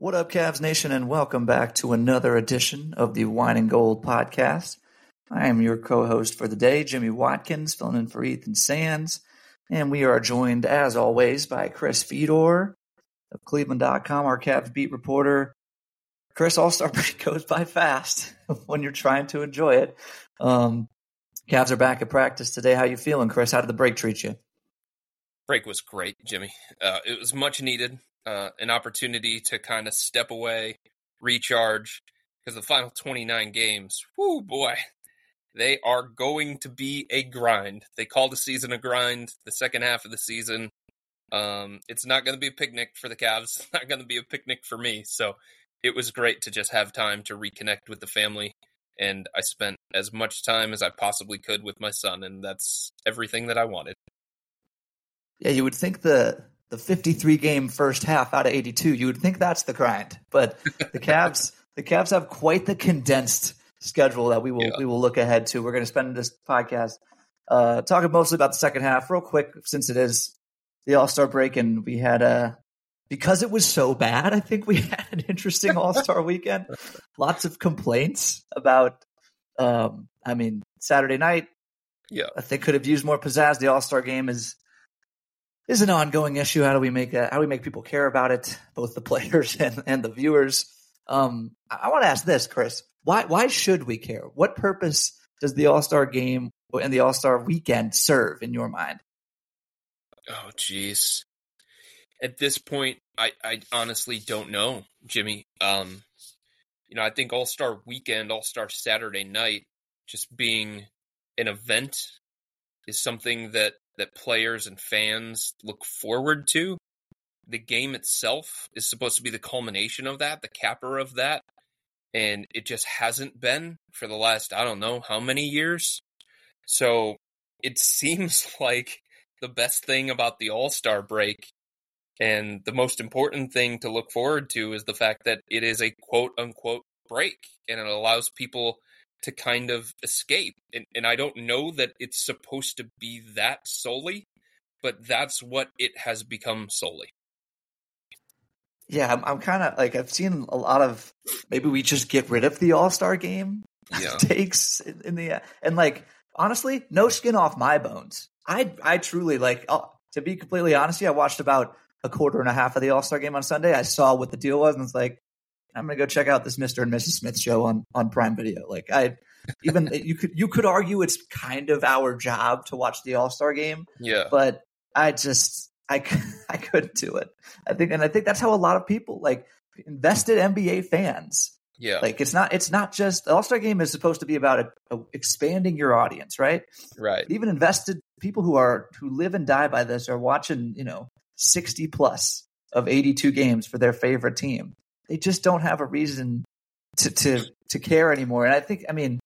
What up, Cavs Nation, and welcome back to another edition of the Wine and Gold podcast. I am your co host for the day, Jimmy Watkins, filling in for Ethan Sands. And we are joined, as always, by Chris Fedor of Cleveland.com, our Cavs beat reporter. Chris, All Star break goes by fast when you're trying to enjoy it. Um, Cavs are back at practice today. How you feeling, Chris? How did the break treat you? Break was great, Jimmy. Uh, it was much needed uh, an opportunity to kind of step away, recharge, because the final 29 games, whoo boy, they are going to be a grind. They call the season a grind. The second half of the season, um, it's not going to be a picnic for the Cavs. It's not going to be a picnic for me. So it was great to just have time to reconnect with the family. And I spent as much time as I possibly could with my son, and that's everything that I wanted. Yeah, you would think the the 53 game first half out of 82, you would think that's the grind. But the Cavs, the Cavs have quite the condensed schedule that we will yeah. we will look ahead to. We're going to spend this podcast uh, talking mostly about the second half, real quick, since it is the All Star break, and we had a uh, because it was so bad. I think we had an interesting All Star weekend. Lots of complaints about. Um, I mean, Saturday night. Yeah, they could have used more pizzazz. The All Star game is is an ongoing issue. How do we make that? How do we make people care about it, both the players and, and the viewers? Um, I, I want to ask this, Chris. Why why should we care? What purpose does the All Star game and the All Star weekend serve in your mind? Oh, jeez. At this point, I, I honestly don't know, Jimmy. Um, you know, I think All Star Weekend, All Star Saturday Night, just being an event is something that that players and fans look forward to. The game itself is supposed to be the culmination of that, the capper of that. And it just hasn't been for the last, I don't know, how many years. So it seems like the best thing about the All Star break and the most important thing to look forward to is the fact that it is a quote unquote break and it allows people to kind of escape. And, and I don't know that it's supposed to be that solely, but that's what it has become solely. Yeah, I'm, I'm kind of like I've seen a lot of maybe we just get rid of the All Star game yeah. takes in, in, the and like honestly, no skin off my bones. I I truly like oh, to be completely honest. yeah, I watched about a quarter and a half of the All Star game on Sunday. I saw what the deal was and it's like I'm gonna go check out this Mr. and Mrs. Smith show on on Prime Video. Like I even you could you could argue it's kind of our job to watch the All Star game. Yeah, but I just I I couldn't do it. I think and I think that's how a lot of people like invested NBA fans. Yeah, like it's not it's not just the All Star game is supposed to be about a, a expanding your audience, right? Right. Even invested people who are who live and die by this are watching you know sixty plus of 82 games for their favorite team they just don't have a reason to to to care anymore. And I think, I mean,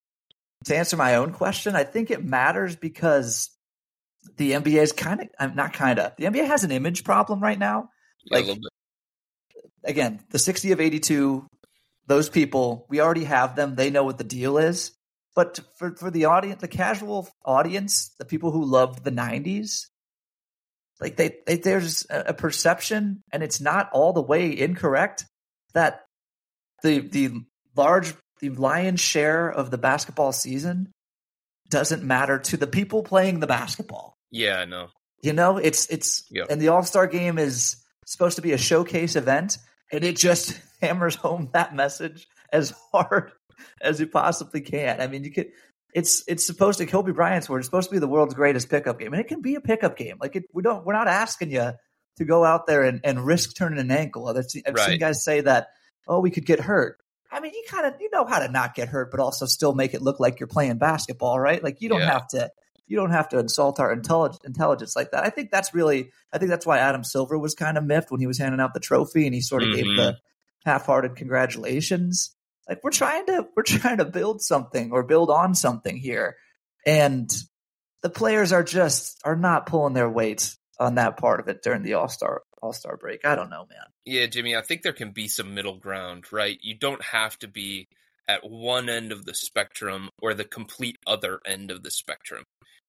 to answer my own question, I think it matters because the NBA is kind of, I'm not kind of, the NBA has an image problem right now. Yeah, like, again, the 60 of 82, those people, we already have them. They know what the deal is. But for, for the audience, the casual audience, the people who loved the 90s, like they, they there's a perception, and it's not all the way incorrect that the the large the lion's share of the basketball season doesn't matter to the people playing the basketball. Yeah, I know. You know, it's it's yep. and the All-Star game is supposed to be a showcase event and it just hammers home that message as hard as it possibly can. I mean, you could. It's it's supposed to Kobe Bryant's word. It's supposed to be the world's greatest pickup game, and it can be a pickup game. Like it, we don't. We're not asking you to go out there and, and risk turning an ankle. I've seen, I've right. seen guys say that. Oh, we could get hurt. I mean, you kind of you know how to not get hurt, but also still make it look like you're playing basketball, right? Like you don't yeah. have to you don't have to insult our intelligence like that. I think that's really, I think that's why Adam Silver was kind of miffed when he was handing out the trophy and he sort of mm-hmm. gave the mm-hmm. half-hearted congratulations. Like we're trying to, we're trying to build something or build on something here, and the players are just are not pulling their weight on that part of it during the All Star All Star break. I don't know, man. Yeah, Jimmy, I think there can be some middle ground, right? You don't have to be at one end of the spectrum or the complete other end of the spectrum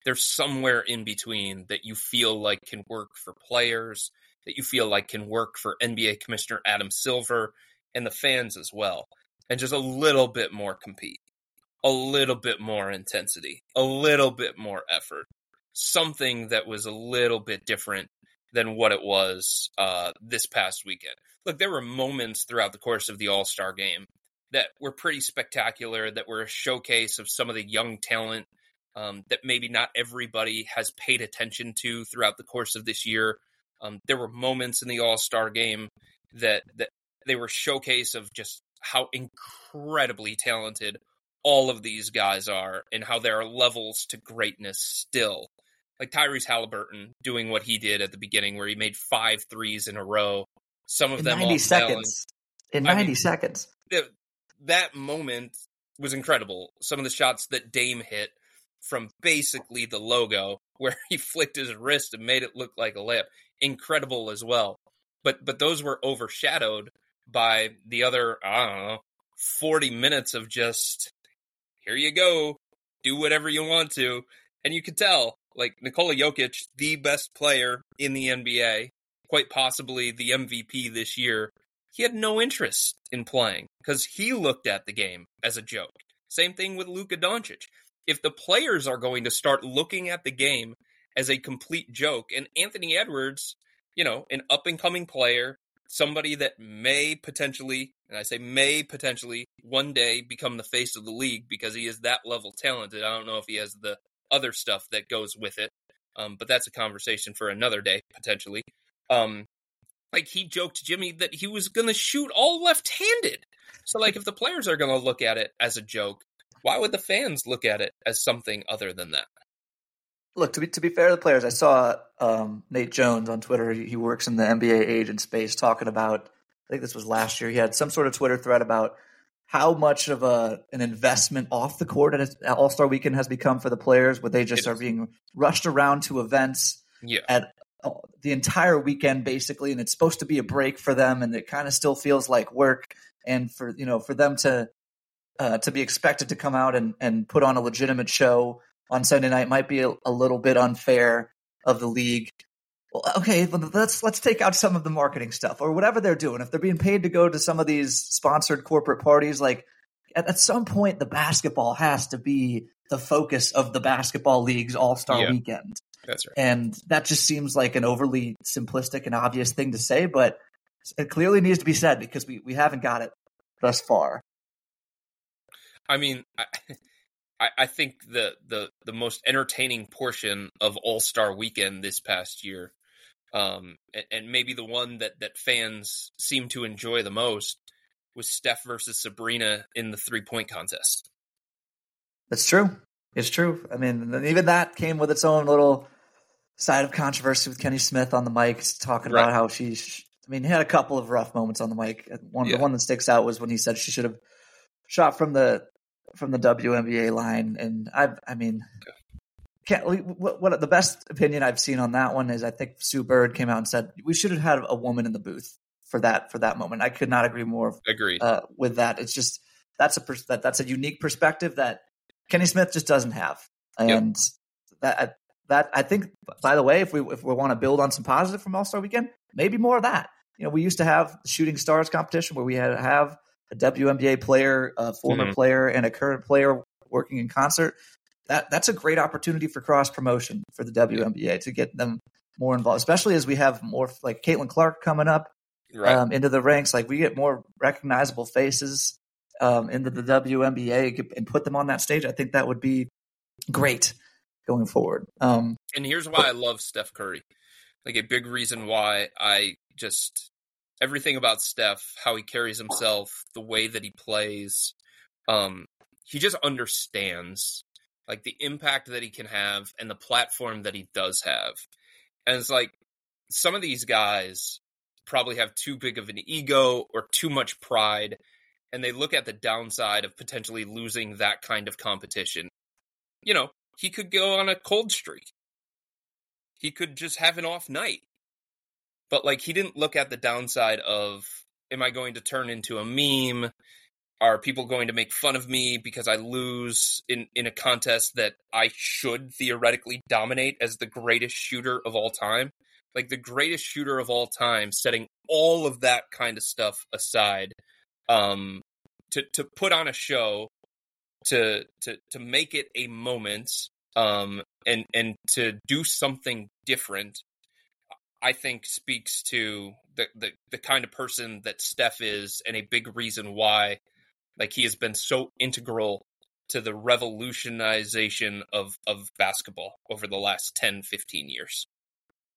there's somewhere in between that you feel like can work for players, that you feel like can work for NBA Commissioner Adam Silver and the fans as well. And just a little bit more compete, a little bit more intensity, a little bit more effort. Something that was a little bit different than what it was uh, this past weekend. Look, there were moments throughout the course of the All Star game that were pretty spectacular, that were a showcase of some of the young talent um, that maybe not everybody has paid attention to throughout the course of this year. Um, there were moments in the All Star game that that they were showcase of just how incredibly talented all of these guys are and how there are levels to greatness still. Like Tyrese Halliburton doing what he did at the beginning, where he made five threes in a row. Some of in them 90 seconds. In 90 I mean, seconds. That moment was incredible. Some of the shots that Dame hit from basically the logo where he flicked his wrist and made it look like a layup. Incredible as well. But but those were overshadowed by the other, I don't know, 40 minutes of just here you go, do whatever you want to. And you could tell, like Nikola Jokic, the best player in the NBA, quite possibly the MVP this year, he had no interest in playing because he looked at the game as a joke. Same thing with Luka Doncic if the players are going to start looking at the game as a complete joke, and Anthony Edwards, you know, an up and coming player, somebody that may potentially, and I say may potentially, one day become the face of the league because he is that level talented. I don't know if he has the other stuff that goes with it, um, but that's a conversation for another day potentially. Um, like he joked Jimmy that he was going to shoot all left-handed. So like if the players are going to look at it as a joke, why would the fans look at it as something other than that? Look, to be to be fair to the players, I saw um, Nate Jones on Twitter. He, he works in the NBA agent space, talking about. I think this was last year. He had some sort of Twitter thread about how much of a an investment off the court at All Star Weekend has become for the players, where they just it are is. being rushed around to events yeah. at uh, the entire weekend, basically, and it's supposed to be a break for them, and it kind of still feels like work. And for you know, for them to uh, to be expected to come out and, and put on a legitimate show on Sunday night might be a, a little bit unfair of the league. Okay, let's let's take out some of the marketing stuff or whatever they're doing. If they're being paid to go to some of these sponsored corporate parties, like at, at some point, the basketball has to be the focus of the basketball league's All Star yeah, weekend. That's right, and that just seems like an overly simplistic and obvious thing to say, but it clearly needs to be said because we, we haven't got it thus far. I mean, I, I think the, the the most entertaining portion of All Star Weekend this past year, um, and, and, maybe the one that that fans seem to enjoy the most, was Steph versus Sabrina in the three point contest. That's true. It's true. I mean, even that came with its own little side of controversy with Kenny Smith on the mic talking right. about how she. I mean, he had a couple of rough moments on the mic. One, yeah. the one that sticks out was when he said she should have shot from the from the WNBA line, and I I mean, what, what the best opinion I've seen on that one is I think Sue Bird came out and said we should have had a woman in the booth for that for that moment. I could not agree more. Agreed uh, with that. It's just that's a pers- that, that's a unique perspective that Kenny Smith just doesn't have, and yep. that that I think. By the way, if we if we want to build on some positive from All Star Weekend, maybe more of that. You know, we used to have the shooting stars competition where we had to have a WNBA player, a former mm-hmm. player, and a current player working in concert. That that's a great opportunity for cross promotion for the WNBA to get them more involved, especially as we have more like Caitlin Clark coming up right. um, into the ranks. Like we get more recognizable faces um, into the WNBA and put them on that stage. I think that would be great going forward. Um, and here's why I love Steph Curry. Like a big reason why I just everything about Steph, how he carries himself, the way that he plays, um, he just understands like the impact that he can have and the platform that he does have. And it's like some of these guys probably have too big of an ego or too much pride and they look at the downside of potentially losing that kind of competition. You know, he could go on a cold streak. He could just have an off night. But like he didn't look at the downside of am I going to turn into a meme? Are people going to make fun of me because I lose in in a contest that I should theoretically dominate as the greatest shooter of all time? Like the greatest shooter of all time, setting all of that kind of stuff aside, um, to to put on a show, to to to make it a moment, um, and and to do something different I think speaks to the, the the kind of person that Steph is, and a big reason why, like he has been so integral to the revolutionization of of basketball over the last 10, 15 years.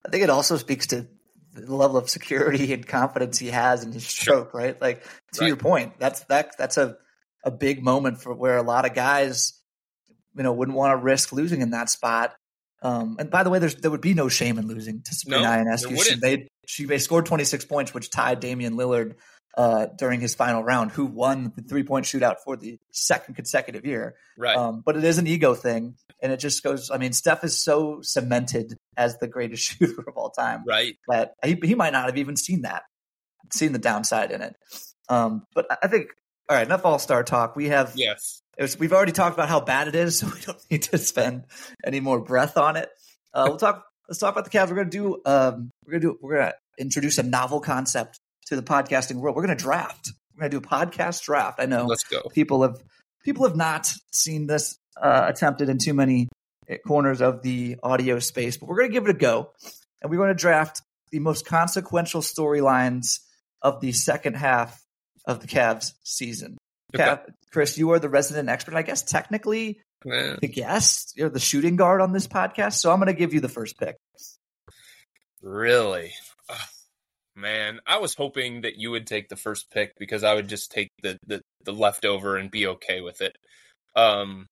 I think it also speaks to the level of security and confidence he has in his stroke, sure. right? Like to right. your point, that's that that's a a big moment for where a lot of guys, you know, wouldn't want to risk losing in that spot. Um, and by the way, there's there would be no shame in losing to Sabrina no, Ionescu. She made she they scored 26 points, which tied Damian Lillard uh, during his final round, who won the three point shootout for the second consecutive year. Right. Um, but it is an ego thing, and it just goes. I mean, Steph is so cemented as the greatest shooter of all time, right? That he, he might not have even seen that, seen the downside in it. Um, but I think all right, enough All Star talk. We have yes was, we've already talked about how bad it is, so we don't need to spend any more breath on it. Uh, we'll talk. Let's talk about the Cavs. We're gonna do. Um, we're gonna do. We're gonna introduce a novel concept to the podcasting world. We're gonna draft. We're gonna do a podcast draft. I know. Let's go. People have people have not seen this uh, attempted in too many corners of the audio space, but we're gonna give it a go, and we're going to draft the most consequential storylines of the second half of the Cavs season. Okay. Chris, you are the resident expert. I guess technically the guest, you're the shooting guard on this podcast. So I'm going to give you the first pick. Really? Man, I was hoping that you would take the first pick because I would just take the, the, the leftover and be okay with it. Um,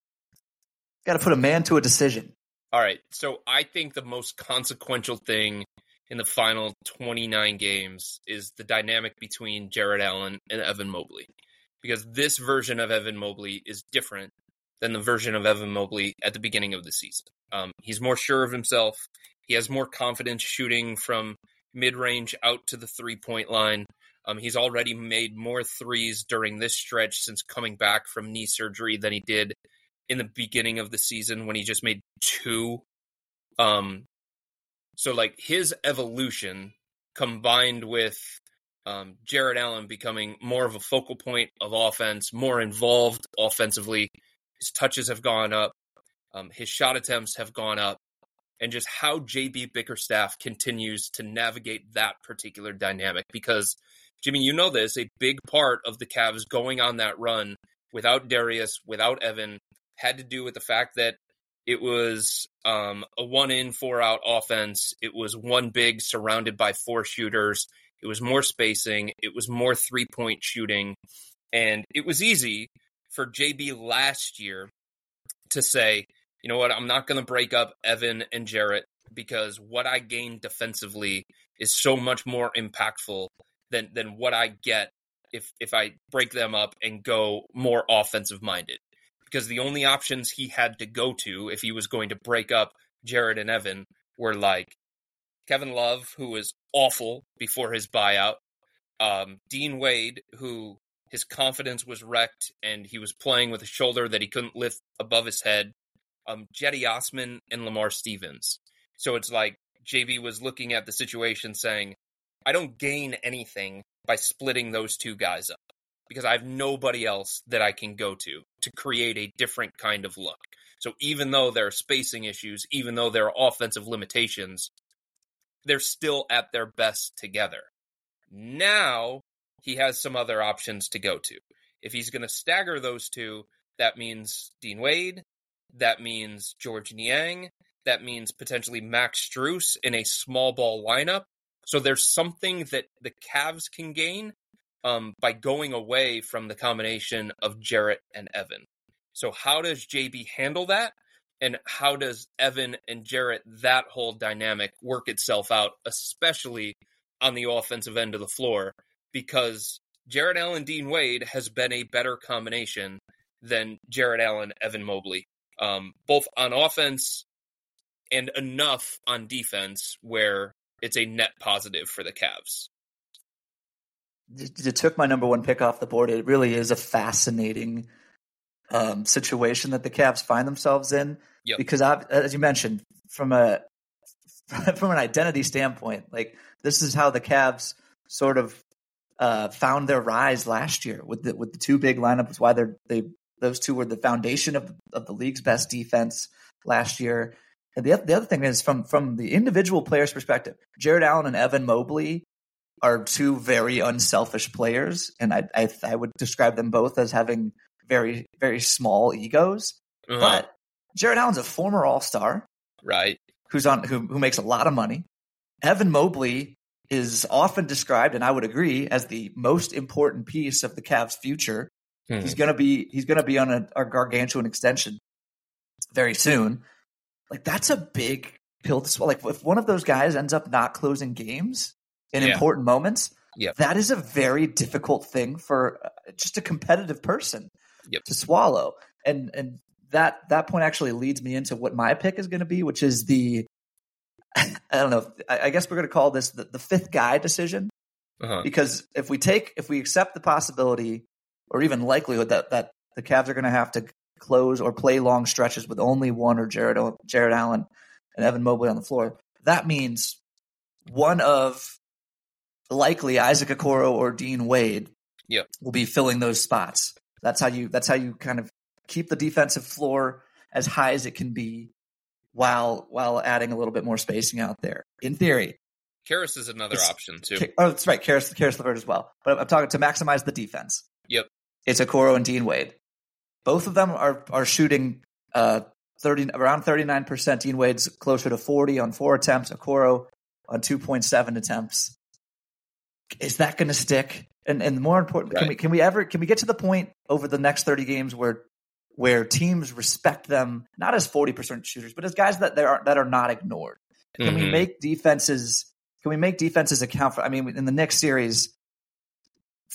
Got to put a man to a decision. All right. So I think the most consequential thing in the final 29 games is the dynamic between Jarrett Allen and Evan Mobley because this version of Evan Mobley is different than the version of Evan Mobley at the beginning of the season. Um, he's more sure of himself. He has more confidence shooting from mid range out to the three point line. Um, he's already made more threes during this stretch since coming back from knee surgery than he did in the beginning of the season when he just made two. Um, so like his evolution combined with um, Jarrett Allen becoming more of a focal point of offense, more involved offensively. His touches have gone up, um, his shot attempts have gone up, and just how JB Bickerstaff continues to navigate that particular dynamic. Because, Jimmy, you know this, a big part of the Cavs going on that run without Darius, without Evan, had to do with the fact that it was um, a one in, four out offense. It was one big surrounded by four shooters. It was more spacing. It was more three point shooting. And it was easy for JB last year to say, you know what, I'm not going to break up Evan and Jarrett because what I gain defensively is so much more impactful than than what I get if if I break them up and go more offensive minded. Because the only options he had to go to if he was going to break up Jarrett and Evan were like Kevin Love, who was awful before his buyout, um, Dean Wade, who his confidence was wrecked and he was playing with a shoulder that he couldn't lift above his head, um, Cedi Osman, and Lamar Stevens. So it's like JB was looking at the situation saying, I don't gain anything by splitting those two guys up because I have nobody else that I can go to to create a different kind of look. So even though there are spacing issues, even though there are offensive limitations, they're still at their best together. Now he has some other options to go to. If he's going to stagger those two, that means Dean Wade, that means Georges Niang, that means potentially Max Strus in a small ball lineup. So there's something that the Cavs can gain um, by going away from the combination of Jarrett and Evan. So how does JB handle that? And how does Evan and Jarrett, that whole dynamic, work itself out, especially on the offensive end of the floor? Because Jarrett Allen Dean Wade has been a better combination than Jarrett Allen Evan Mobley, um, both on offense and enough on defense where it's a net positive for the Cavs. You took my number one pick off the board. It really is a fascinating um, situation that the Cavs find themselves in Yep. because, as you mentioned, from a from an identity standpoint, like this is how the Cavs sort of uh, found their rise last year with the with the two big lineups. Why they're they those two were the foundation of of the league's best defense last year. And the the other thing is from from the individual player's perspective, Jarrett Allen and Evan Mobley are two very unselfish players, and I I, I would describe them both as having very very small egos. Uh-huh. But Jarrett Allen's a former All Star right. who's on who who makes a lot of money. Evan Mobley is often described, and I would agree, as the most important piece of the Cavs' future. Hmm. He's gonna be he's gonna be on a, a gargantuan extension very soon. Like that's a big pill to swallow. Like if one of those guys ends up not closing games in Yeah. important moments, Yep. that is a very difficult thing for uh, just a competitive person Yep. to swallow. And and that that point actually leads me into what my pick is going to be, which is the I don't know. I, I guess we're going to call this the, the fifth guy decision Uh-huh. because if we take if we accept the possibility or even likelihood that that the Cavs are going to have to close or play long stretches with only one or Jarrett Jarrett Allen and Evan Mobley on the floor, that means one of likely Isaac Okoro or Dean Wade will be filling those spots. That's how you that's how you kind of keep the defensive floor as high as it can be while while adding a little bit more spacing out there. In theory, Caris is another It's- option too. Oh, that's right. Caris, Caris LeVert as well. But I'm talking to maximize the defense. Yep. It's Okoro and Dean Wade. Both of them are are shooting uh, thirty around thirty nine percent. Dean Wade's closer to forty on four attempts. Okoro on two point seven attempts. Is that going to stick? And and more important, can we can we ever can we get to the point over the next thirty games where where teams respect them not as forty percent shooters, but as guys that they are that are not ignored? Can we Mhm. make defenses? Can we make defenses account for? I mean, in the next series,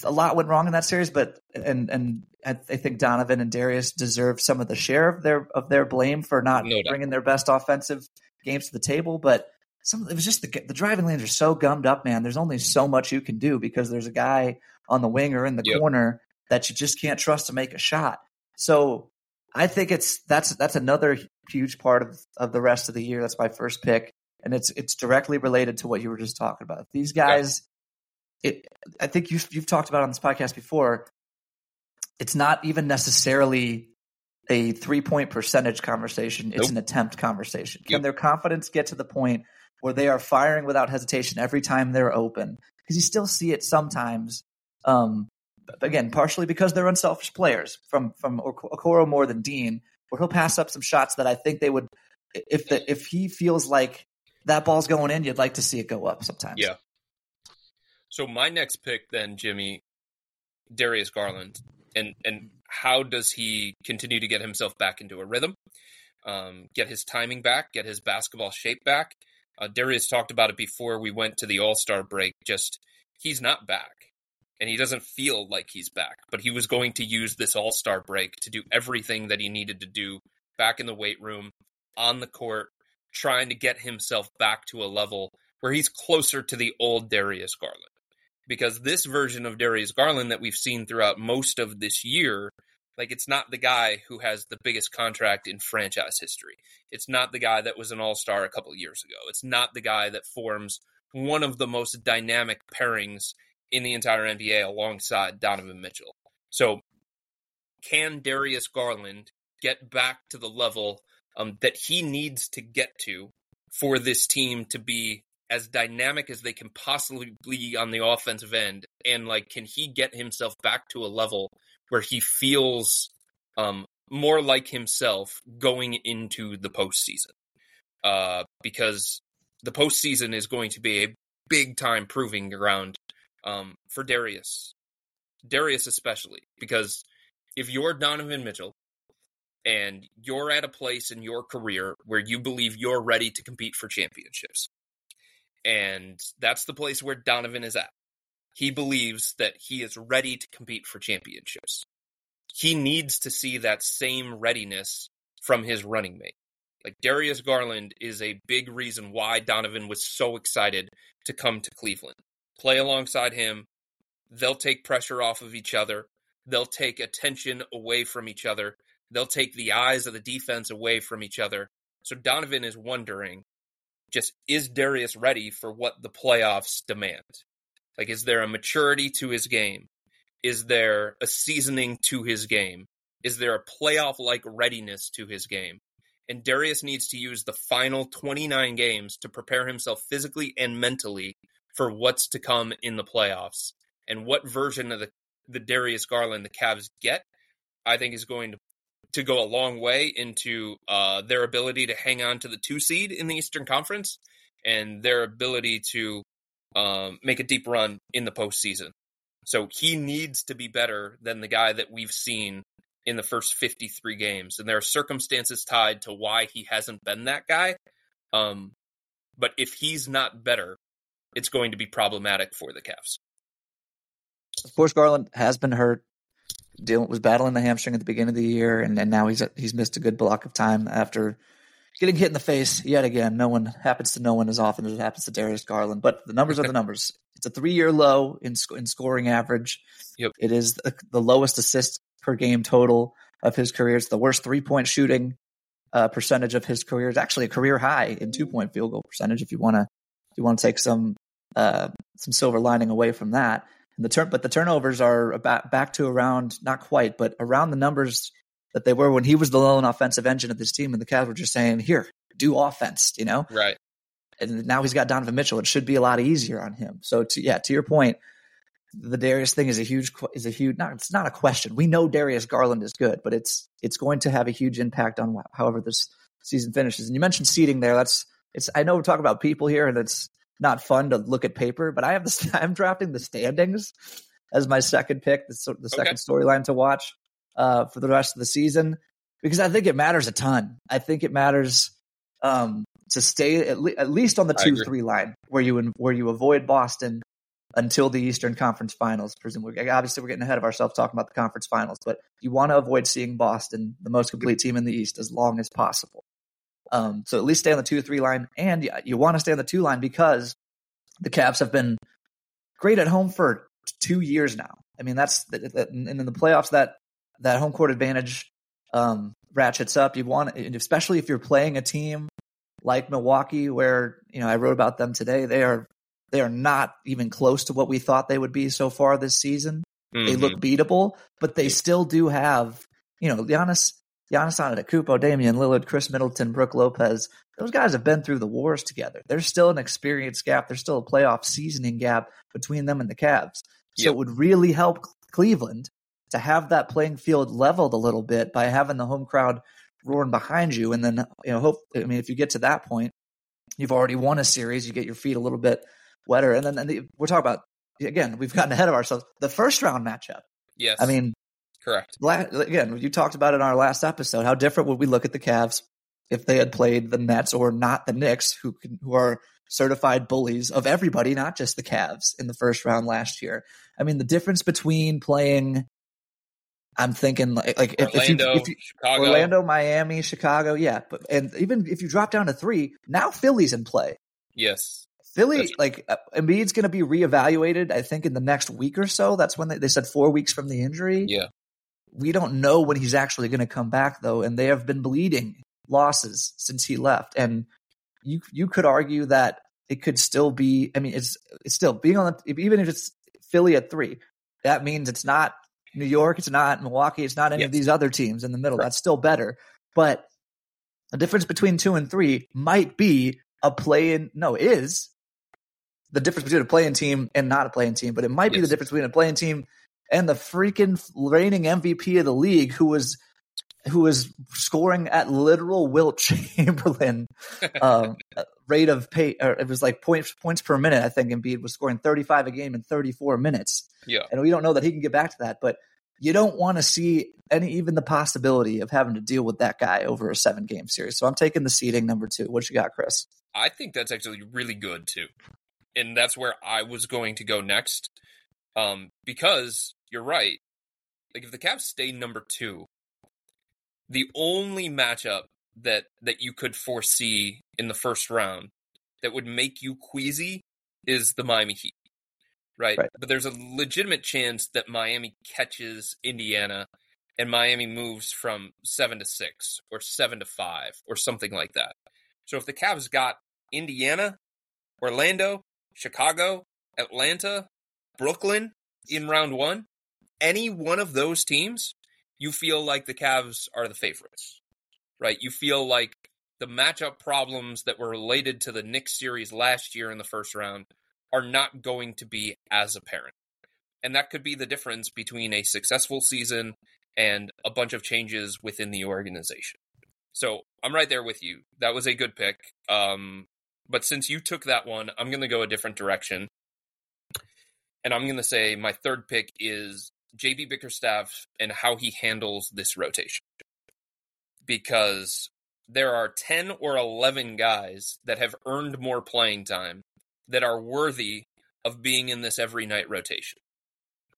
a lot went wrong in that series, but and and I, think Donovan and Darius deserve some of the share of their of their blame for not No bringing their best offensive games to the table. But some it was just the the driving lanes are so gummed up, man. There's only so much you can do because there's a guy on the wing or in the Yep. corner that you just can't trust to make a shot. So I think it's that's that's another huge part of of the rest of the year. That's my first pick, and it's it's directly related to what you were just talking about. These guys, it I think you've you've talked about on this podcast before. It's not even necessarily a three point percentage conversation. It's an attempt conversation. Can Yep. their confidence get to the point where they are firing without hesitation every time they're open? Because you still see it sometimes. Um, again, partially because they're unselfish players from from Okoro more than Dean, where he'll pass up some shots that I think they would if the if he feels like that ball's going in, you'd like to see it go up sometimes. Yeah. So my next pick then, Jimmy, Darius Garland, and and how does he continue to get himself back into a rhythm, um, get his timing back, get his basketball shape back? Uh, Darius talked about it before we went to the All Star break. Just he's not back, and he doesn't feel like he's back. But he was going to use this All Star break to do everything that he needed to do back in the weight room, on the court, trying to get himself back to a level where he's closer to the old Darius Garland. Because this version of Darius Garland that we've seen throughout most of this year, like it's not the guy who has the biggest contract in franchise history. It's not the guy that was an all star a couple years ago. It's not the guy that forms one of the most dynamic pairings in the entire NBA alongside Donovan Mitchell. So, can Darius Garland get back to the level um, that he needs to get to for this team to be as dynamic as they can possibly be on the offensive end and like can he get himself back to a level where he feels um more like himself going into the postseason? Uh because the postseason is going to be a big time proving ground um for Darius. Darius especially because if you're Donovan Mitchell and you're at a place in your career where you believe you're ready to compete for championships and that's the place where Donovan is at. He believes that he is ready to compete for championships. He needs to see that same readiness from his running mate. Like Darius Garland is a big reason why Donovan was so excited to come to Cleveland. Play alongside him. They'll take pressure off of each other. They'll take attention away from each other. They'll take the eyes of the defense away from each other. So Donovan is wondering just is Darius ready for what the playoffs demand? Like, is there a maturity to his game? Is there a seasoning to his game? Is there a playoff like readiness to his game? And Darius needs to use the final 29 games to prepare himself physically and mentally for what's to come in the playoffs. And what version of the, the Darius Garland the Cavs get, I think is going to to go a long way into uh, their ability to hang on to the two seed in the Eastern Conference and their ability to um, make a deep run in the postseason. So he needs to be better than the guy that we've seen in the first 53 games. And there are circumstances tied to why he hasn't been that guy. Um, but if he's not better, it's going to be problematic for the Cavs. Of course, Garland has been hurt dealing was battling the hamstring at the beginning of the year, and, and now he's he's missed a good block of time after getting hit in the face yet again. No one happens to no one as often as it happens to Darius Garland, but the numbers are the numbers. It's a three year low in in scoring average. Yep. It is the, the lowest assist per game total of his career. It's the worst three point shooting uh, percentage of his career. It's actually a career high in two point field goal percentage. If you want to, you want to take some uh, some silver lining away from that, and the turn, but the turnovers are about back to around not quite, but around the numbers that they were when he was the lone offensive engine of this team, and the Cavs were just saying, "Here, do offense," you know. Right. And now he's got Donovan Mitchell. It should be a lot easier on him. So, to, yeah, to your point, the Darius thing is a huge is a huge. Not it's not a question. We know Darius Garland is good, but it's it's going to have a huge impact on however this season finishes. And you mentioned seeding there. That's it's. I know we're talking about people here, and it's not fun to look at paper, but I have the I'm drafting the standings as my second pick, the, the second okay. storyline to watch uh, for the rest of the season because I think it matters a ton. I think it matters um, to stay at, le- at, least on the two three line where you where you avoid Boston until the Eastern Conference Finals. Presumably, obviously, we're getting ahead of ourselves talking about the conference finals, but you want to avoid seeing Boston, the most complete team in the East, as long as possible. Um, so at least stay on the two three line, and you, you want to stay on the two line because the Cavs have been great at home for two years now. I mean, that's and in the playoffs that that home court advantage um, ratchets up. You want, especially if you're playing a team like Milwaukee, where you know I wrote about them today. They are they are not even close to what we thought they would be so far this season. Mm-hmm. They look beatable, but they still do have you know Giannis Giannis Antetokounmpo, Damian Lillard, Khris Middleton, Brook Lopez. Those guys have been through the wars together. There's still an experience gap. There's still a playoff seasoning gap between them and the Cavs. So yep. it would really help Cleveland to have that playing field leveled a little bit by having the home crowd roaring behind you. And then, you know, hope, I mean, if you get to that point, you've already won a series, you get your feet a little bit wetter. And then and the, we're talking about, again, we've gotten ahead of ourselves. The first round matchup. Yes. I mean, Correct. Again, you talked about it in our last episode. How different would we look at the Cavs if they had played the Nets or not the Knicks, who can, who are certified bullies of everybody, not just the Cavs, in the first round last year? I mean, the difference between playing. I'm thinking like, like Orlando, if, you, if you, Chicago. Orlando, Miami, Chicago, yeah. But and even if you drop down to three, now Philly's in play. Yes. Philly, That's like uh, Embiid's going to be reevaluated. I think in the next week or so. That's when they, they said four weeks from the injury. Yeah. We don't know when he's actually going to come back though, and they have been bleeding losses since he left. And you you could argue that it could still be. I mean, it's it's still being on the even if it's Philly at three, that means it's not New York, it's not Milwaukee, it's not any yes. of these other teams in the middle. Right. That's still better, but the difference between two and three might be a play in. No, is the difference between a play-in team and not a play-in team, but it might be the difference between a play-in team and the freaking reigning MVP of the league, who was who was scoring at literal Wilt Chamberlain um, rate of pay. Or it was like points points per minute. I think Embiid was scoring 35 a game in 34 minutes, Yeah. and we don't know that he can get back to that. But you don't want to see any even the possibility of having to deal with that guy over a seven game series. So I'm taking the seeding number two. What you got, Chris? I think that's actually really good too. And that's where I was going to go next. Um, because you're right. Like if the Cavs stay number two, the only matchup that that you could foresee in the first round that would make you queasy is the Miami Heat. Right? Right. But there's a legitimate chance that Miami catches Indiana and Miami moves from seven to six or seven to five or something like that. So if the Cavs got Indiana, Orlando, Chicago, Atlanta, Brooklyn in round one, any one of those teams, you feel like the Cavs are the favorites, right? You feel like the matchup problems that were related to the Knicks series last year in the first round are not going to be as apparent. And that could be the difference between a successful season and a bunch of changes within the organization. So I'm right there with you. That was a good pick. Um, but since you took that one, I'm going to go a different direction. And I'm going to say my third pick is JB Bickerstaff and how he handles this rotation. Because there are 10 or 11 guys that have earned more playing time that are worthy of being in this every night rotation.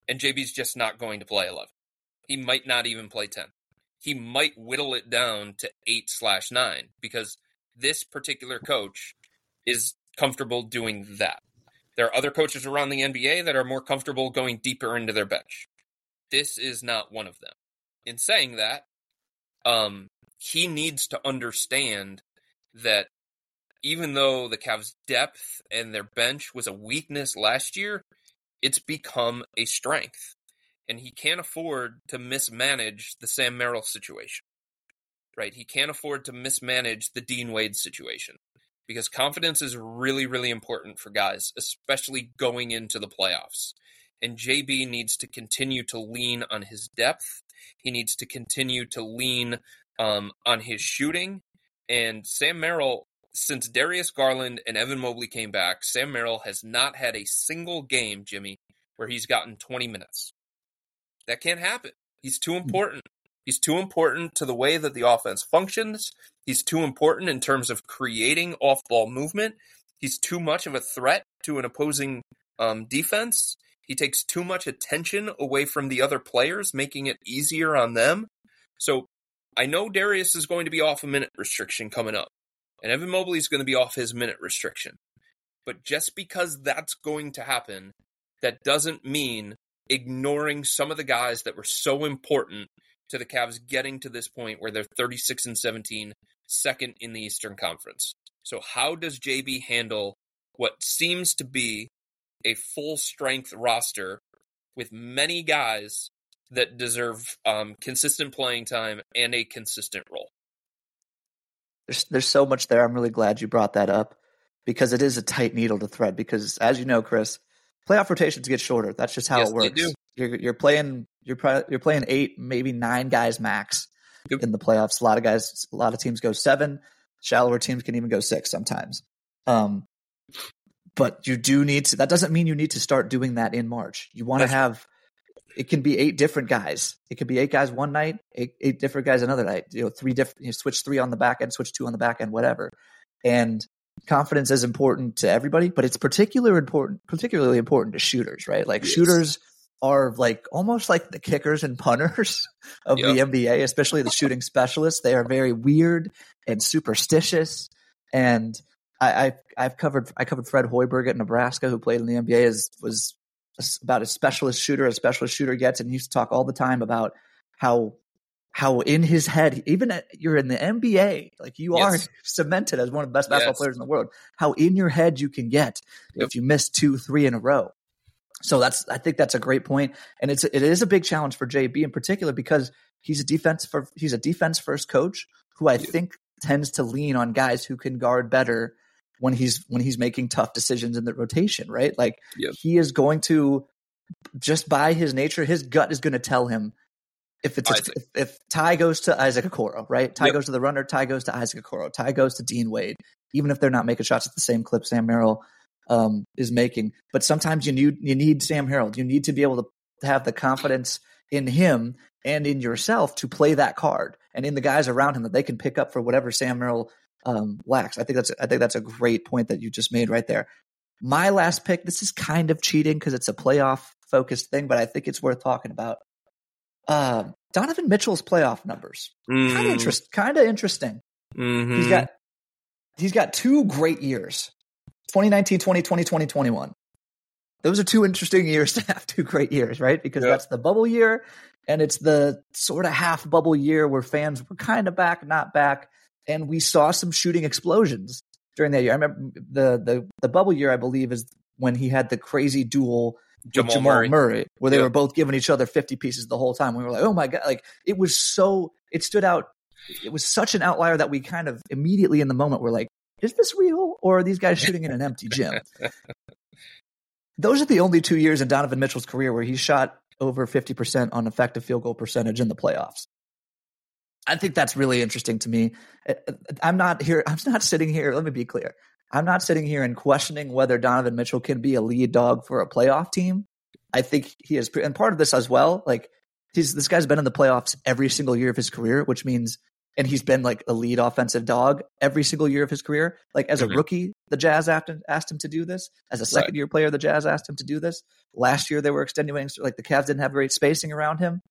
And JB's just not going to play 11. He might not even play 10. He might whittle it down to 8 slash 9 because this particular coach is comfortable doing that. There are other coaches around the NBA that are more comfortable going deeper into their bench. This is not one of them. In saying that, um, he needs to understand that even though the Cavs' depth and their bench was a weakness last year, it's become a strength. And he can't afford to mismanage the Sam Merrill situation. Right? He can't afford to mismanage the Dean Wade situation because confidence is really, really important for guys, especially going into the playoffs. And JB needs to continue to lean on his depth. He needs to continue to lean um, on his shooting. And Sam Merrill, since Darius Garland and Evan Mobley came back, Sam Merrill has not had a single game, Jimmy, where he's gotten 20 minutes. That can't happen. He's too important. He's too important to the way that the offense functions. He's too important in terms of creating off ball movement. He's too much of a threat to an opposing um, defense. He takes too much attention away from the other players, making it easier on them. So I know Darius is going to be off a minute restriction coming up, and Evan Mobley is going to be off his minute restriction. But just because that's going to happen, that doesn't mean ignoring some of the guys that were so important to the Cavs getting to this point where they're 36 and 17, second in the Eastern Conference. So how does JB handle what seems to be a full strength roster with many guys that deserve um, consistent playing time and a consistent role? There's there's so much there. I'm really glad you brought that up because it is a tight needle to thread. Because as you know, Chris, playoff rotations get shorter. That's just how Yes, it works. You're you're playing you're pro- you're playing eight, maybe nine guys max in the playoffs. A lot of guys, a lot of teams go seven. Shallower teams can even go six sometimes. Um, but you do need to. That doesn't mean you need to start doing that in March. You want to have. It can be eight different guys. It could be eight guys one night, eight, eight different guys another night. You know, three different. You switch three on the back end, switch two on the back end, whatever. And confidence is important to everybody, but it's particularly important, particularly important to shooters, right? Like Yes. shooters are like almost like the kickers and punters of the NBA, especially the shooting specialists. They are very weird and superstitious. And I, I've covered I covered Fred Hoiberg at Nebraska, who played in the NBA, is was about a specialist shooter, a specialist shooter gets, and he used to talk all the time about how how in his head, even at, you're in the NBA, like you Yes. are cemented as one of the best basketball Yes. players in the world. How in your head you can get Yep. if you miss two, three in a row. So that's I think that's a great point, and it's it is a big challenge for JB in particular because he's a defense for he's a defense first coach who I Yeah. think tends to lean on guys who can guard better when he's when he's making tough decisions in the rotation, right? Like Yep. he is going to just by his nature, his gut is going to tell him if it's if, if tie goes to Isaac Okoro, right? tie Yep. goes to the runner, tie goes to Isaac Okoro, tie goes to Dean Wade, even if they're not making shots at the same clip Sam Merrill um, is making. But sometimes you need you need Sam Merrill. You need to be able to have the confidence in him and in yourself to play that card and in the guys around him that they can pick up for whatever Sam Merrill um, lacks. I think that's I think that's a great point that you just made right there. My last pick. This is kind of cheating because it's a playoff focused thing, but I think it's worth talking about. Uh, Donovan Mitchell's playoff numbers kind of Mm, interest, kind of interesting. mhm. He's got he's got two great years. 2019, 2020, 2021. Those are two interesting years to have two great years, right? Because Yeah. that's the bubble year and it's the sort of half bubble year where fans were kind of back, not back, and we saw some shooting explosions during that year. I remember the the the bubble year I believe is when he had the crazy duel with Jamal Jamal, Murray. Murray. where they Yeah. were both giving each other 50 pieces the whole time. We were like, oh my God. Like it was so, it stood out. It was such an outlier that we kind of immediately in the moment were like, is this real or are these guys shooting in an empty gym? Those are the only two years in Donovan Mitchell's career where he shot over 50% on effective field goal percentage in the playoffs. I think that's really interesting to me. I- I'm not here. I'm not sitting here. Let me be clear. I'm not sitting here and questioning whether Donovan Mitchell can be a lead dog for a playoff team. I think he is, and part of this as well. Like he's this guy's been in the playoffs every single year of his career, which means, and he's been like a lead offensive dog every single year of his career. Like as Mhm. a rookie, the Jazz asked him, asked him to do this. As a second year player, the Jazz asked him to do this. Last year, they were extenuating, like the Cavs didn't have great spacing around him.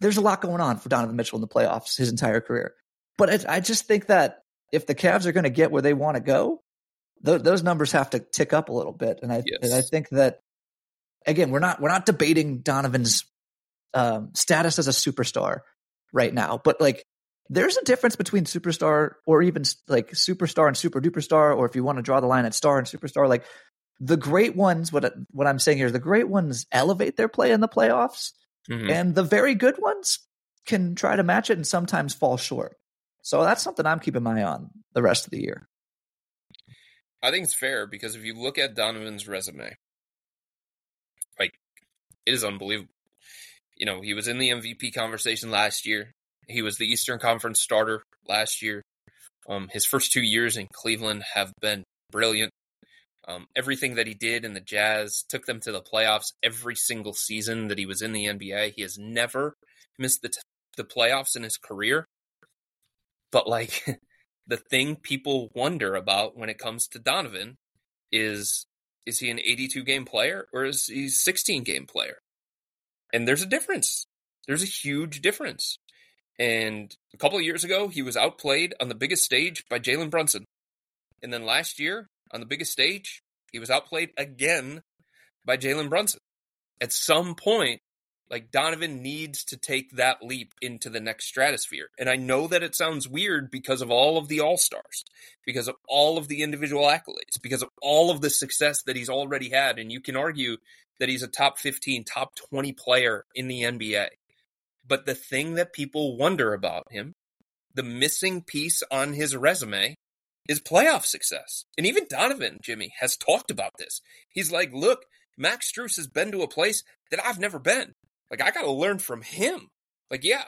There's a lot going on for Donovan Mitchell in the playoffs his entire career. But I, I just think that if the Cavs are going to get where they want to go, th- those numbers have to tick up a little bit. And I, Yes. and I think that again, we're not we're not debating Donovan's um, status as a superstar right now, but like there's a difference between superstar or even like superstar and super duper star, or if you want to draw the line at star and superstar, like the great ones. What what I'm saying here is the great ones elevate their play in the playoffs, Mhm. and the very good ones can try to match it and sometimes fall short. So that's something I'm keeping my eye on the rest of the year. I think it's fair because if you look at Donovan's resume, like it is unbelievable. You know, he was in the MVP conversation last year. He was the Eastern Conference starter last year. Um, his first two years in Cleveland have been brilliant. Um, everything that he did in the Jazz took them to the playoffs every single season that he was in the NBA. He has never missed the t- the playoffs in his career. But like the thing people wonder about when it comes to Donovan is is he an 82 game player or is he a 16 game player? And there's a difference. There's a huge difference. And a couple of years ago, he was outplayed on the biggest stage by Jalen Brunson. And then last year, on the biggest stage, he was outplayed again by Jalen Brunson. At some point, like Donovan needs to take that leap into the next stratosphere. And I know that it sounds weird because of all of the all stars, because of all of the individual accolades, because of all of the success that he's already had. And you can argue that he's a top 15, top 20 player in the NBA. But the thing that people wonder about him, the missing piece on his resume, is playoff success. And even Donovan, Jimmy, has talked about this. He's like, look, Max Strus has been to a place that I've never been. Like, I got to learn from him. Like, yeah,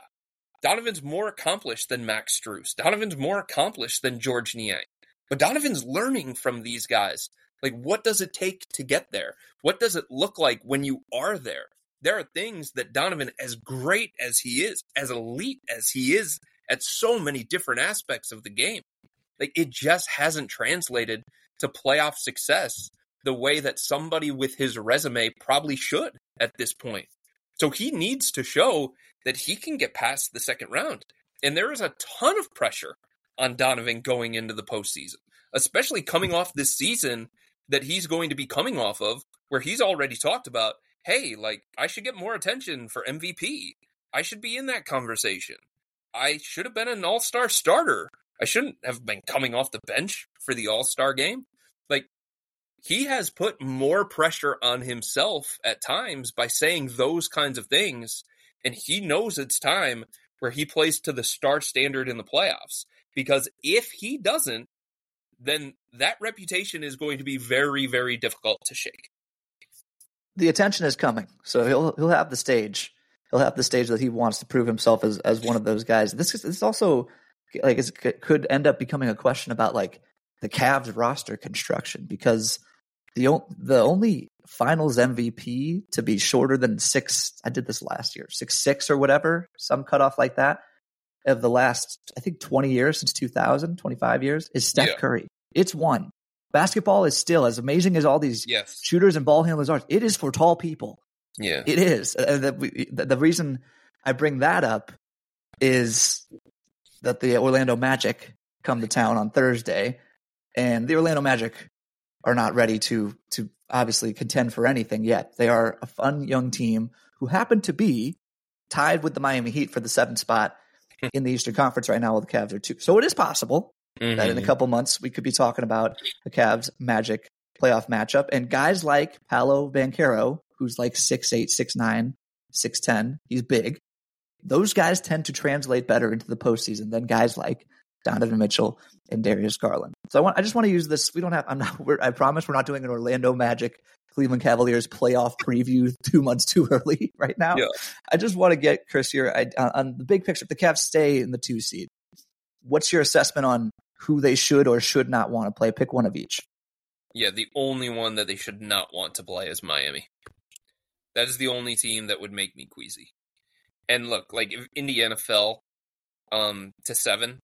Donovan's more accomplished than Max Strus. Donovan's more accomplished than Georges Niang. But Donovan's learning from these guys. Like, what does it take to get there? What does it look like when you are there? There are things that Donovan, as great as he is, as elite as he is at so many different aspects of the game, like it just hasn't translated to playoff success the way that somebody with his resume probably should at this point. So he needs to show that he can get past the second round. And there is a ton of pressure on Donovan going into the postseason, especially coming off this season that he's going to be coming off of, where he's already talked about, hey, like, I should get more attention for MVP. I should be in that conversation. I should have been an all star starter. I shouldn't have been coming off the bench for the all star game. Like, he has put more pressure on himself at times by saying those kinds of things. And he knows it's time where he plays to the star standard in the playoffs. Because if he doesn't, then that reputation is going to be very, very difficult to shake. The attention is coming, so he'll he'll have the stage. He'll have the stage that he wants to prove himself as as one of those guys. This is this also like it could end up becoming a question about like the Cavs roster construction because the the only Finals MVP to be shorter than six. I did this last year, six six or whatever, some cutoff like that of the last I think twenty years since 2000, 25 years is Steph yeah. Curry. It's one. Basketball is still as amazing as all these yes. shooters and ball handlers are. It is for tall people. Yeah, it is. Uh, the, the, the reason I bring that up is that the Orlando Magic come to town on Thursday, and the Orlando Magic are not ready to to obviously contend for anything yet. They are a fun young team who happen to be tied with the Miami Heat for the seventh spot in the Eastern Conference right now, while the Cavs are two. So it is possible mm-hmm. that in a mm-hmm. couple months we could be talking about the Cavs Magic playoff matchup, and guys like Paolo Banchero, who's like six eight, six nine, six ten. He's big. Those guys tend to translate better into the postseason than guys like Donovan Mitchell and Darius Garland. So I want I just want to use this. We don't have I'm not I promise we're not doing an Orlando Magic Cleveland Cavaliers playoff preview two months too early right now. Yeah. I just want to get Chris here I, uh, on the big picture. If the Cavs stay in the two seed, what's your assessment on who they should or should not want to play? Pick one of each. Yeah, the only one that they should not want to play is Miami. That is the only team that would make me queasy. And look, like if Indiana fell um, to seven,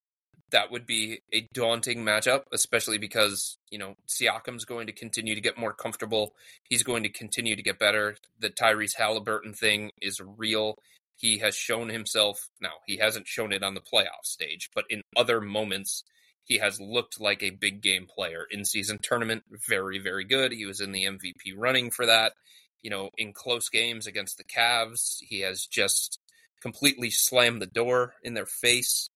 that would be a daunting matchup, especially because, you know, Siakam's going to continue to get more comfortable. He's going to continue to get better. The Tyrese Halliburton thing is real. He has shown himself. Now, he hasn't shown it on the playoff stage, but in other moments, he has looked like a big game player. In season tournament, very, very good. He was in the MVP running for that. You know, in close games against the Cavs, he has just completely slammed the door in their face.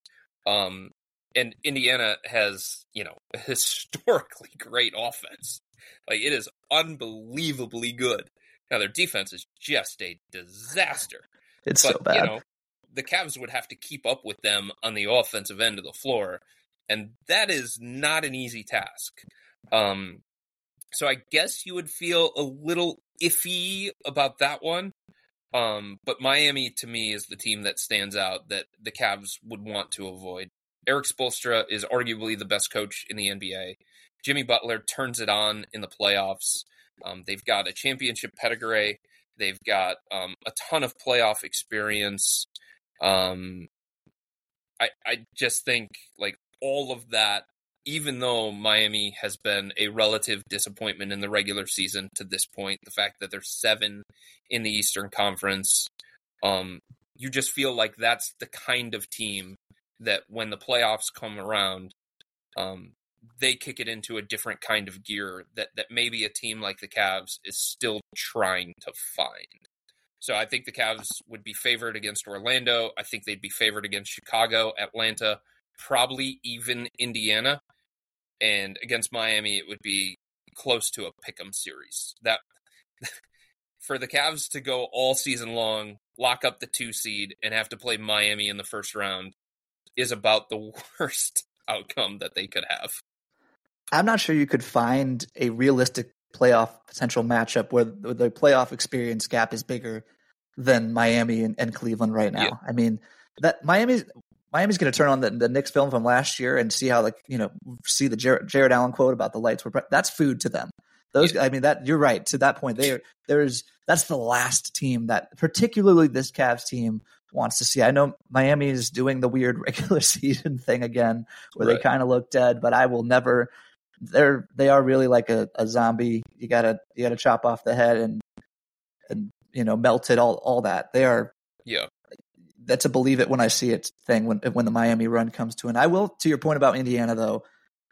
Um, and Indiana has, you know, a historically great offense. Like it is unbelievably good. Now their defense is just a disaster. It's but, so bad. You know, the Cavs would have to keep up with them on the offensive end of the floor, and that is not an easy task. Um, so I guess you would feel a little iffy about that one. Um, but Miami to me is the team that stands out that the Cavs would want to avoid. Erik Spoelstra is arguably the best coach in the NBA. Jimmy Butler turns it on in the playoffs. Um, they've got a championship pedigree. They've got um, a ton of playoff experience. Um, I I just think like all of that, even though Miami has been a relative disappointment in the regular season to this point, the fact that they're seven in the Eastern Conference, um, you just feel like that's the kind of team that when the playoffs come around, um, they kick it into a different kind of gear that that maybe a team like the Cavs is still trying to find. So I think the Cavs would be favored against Orlando. I think they'd be favored against Chicago, Atlanta, probably even Indiana. And against Miami, it would be close to a pick'em series. That for the Cavs to go all season long, lock up the two seed, and have to play Miami in the first round is about the worst outcome that they could have. I'm not sure you could find a realistic playoff potential matchup where the playoff experience gap is bigger than Miami and, and Cleveland right now. Yeah. I mean, that Miami's Miami's going to turn on the, the Knicks film from last year and see how like you know see the Jared, Jarrett Allen quote about the lights were that's food to them. Those yeah. I mean that you're right to that point. They there's that's the last team that particularly this Cavs team wants to see. I know Miami is doing the weird regular season thing again, where right. they kind of look dead, but I will never. They're they are really like a, a zombie. You gotta you gotta chop off the head and and you know melt it all all that. They are yeah. That's a believe it when I see it thing when when the Miami run comes to an. I will to your point about Indiana though.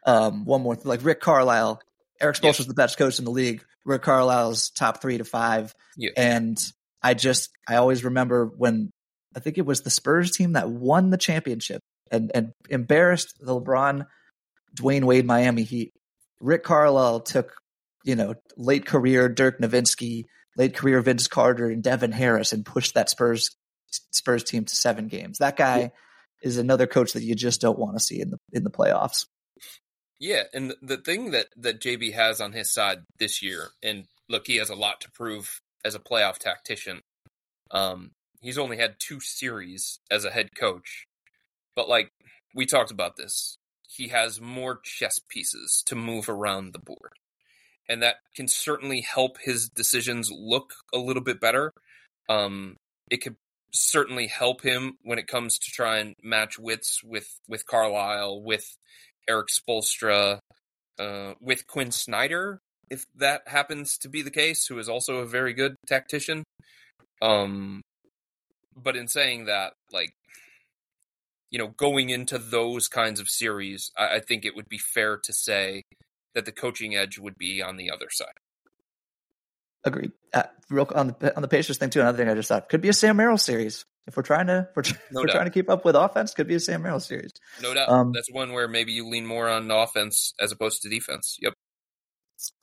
Um, one more like Rick Carlisle, Erik Spoelstra is the best coach in the league. Rick Carlisle's top three to five, yeah. and I just I always remember when I think it was the Spurs team that won the championship and, and embarrassed the LeBron, Dwyane Wade Miami Heat. Rick Carlisle took, you know, late career Dirk Nowitzki, late career Vince Carter, and Devin Harris and pushed that Spurs Spurs team to seven games. That guy yeah. is another coach that you just don't want to see in the in the playoffs. Yeah, and the thing that that JB has on his side this year, and look, he has a lot to prove as a playoff tactician. Um, he's only had two series as a head coach, but like we talked about this, he has more chess pieces to move around the board, and that can certainly help his decisions look a little bit better. Um, it could certainly help him when it comes to try and match wits with with Carlisle, with Erik Spoelstra, uh, with Quin Snyder, if that happens to be the case, who is also a very good tactician. Um, but in saying that, like, you know, going into those kinds of series, I, I think it would be fair to say that the coaching edge would be on the other side. Agreed. Uh, real on the on the Pacers thing too. Another thing I just thought could be a Sam Merrill series. If we're trying to, we're, no we're trying to keep up with offense, could be a Sam Merrill series. No doubt. Um, That's one where maybe you lean more on offense as opposed to defense. Yep.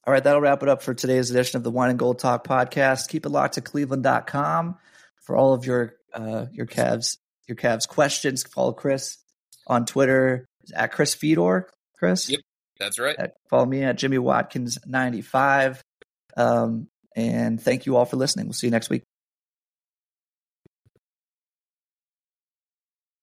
All right, that'll wrap it up for today's edition of the Wine and Gold Talk podcast. Keep it locked to cleveland.com for all of your uh, your Cavs your Cavs questions. Follow Chris on Twitter at Chris Fedor. Chris. Yep, that's right. At, follow me at Jimmy Watkins ninety five. Um, and thank you all for listening. We'll see you next week.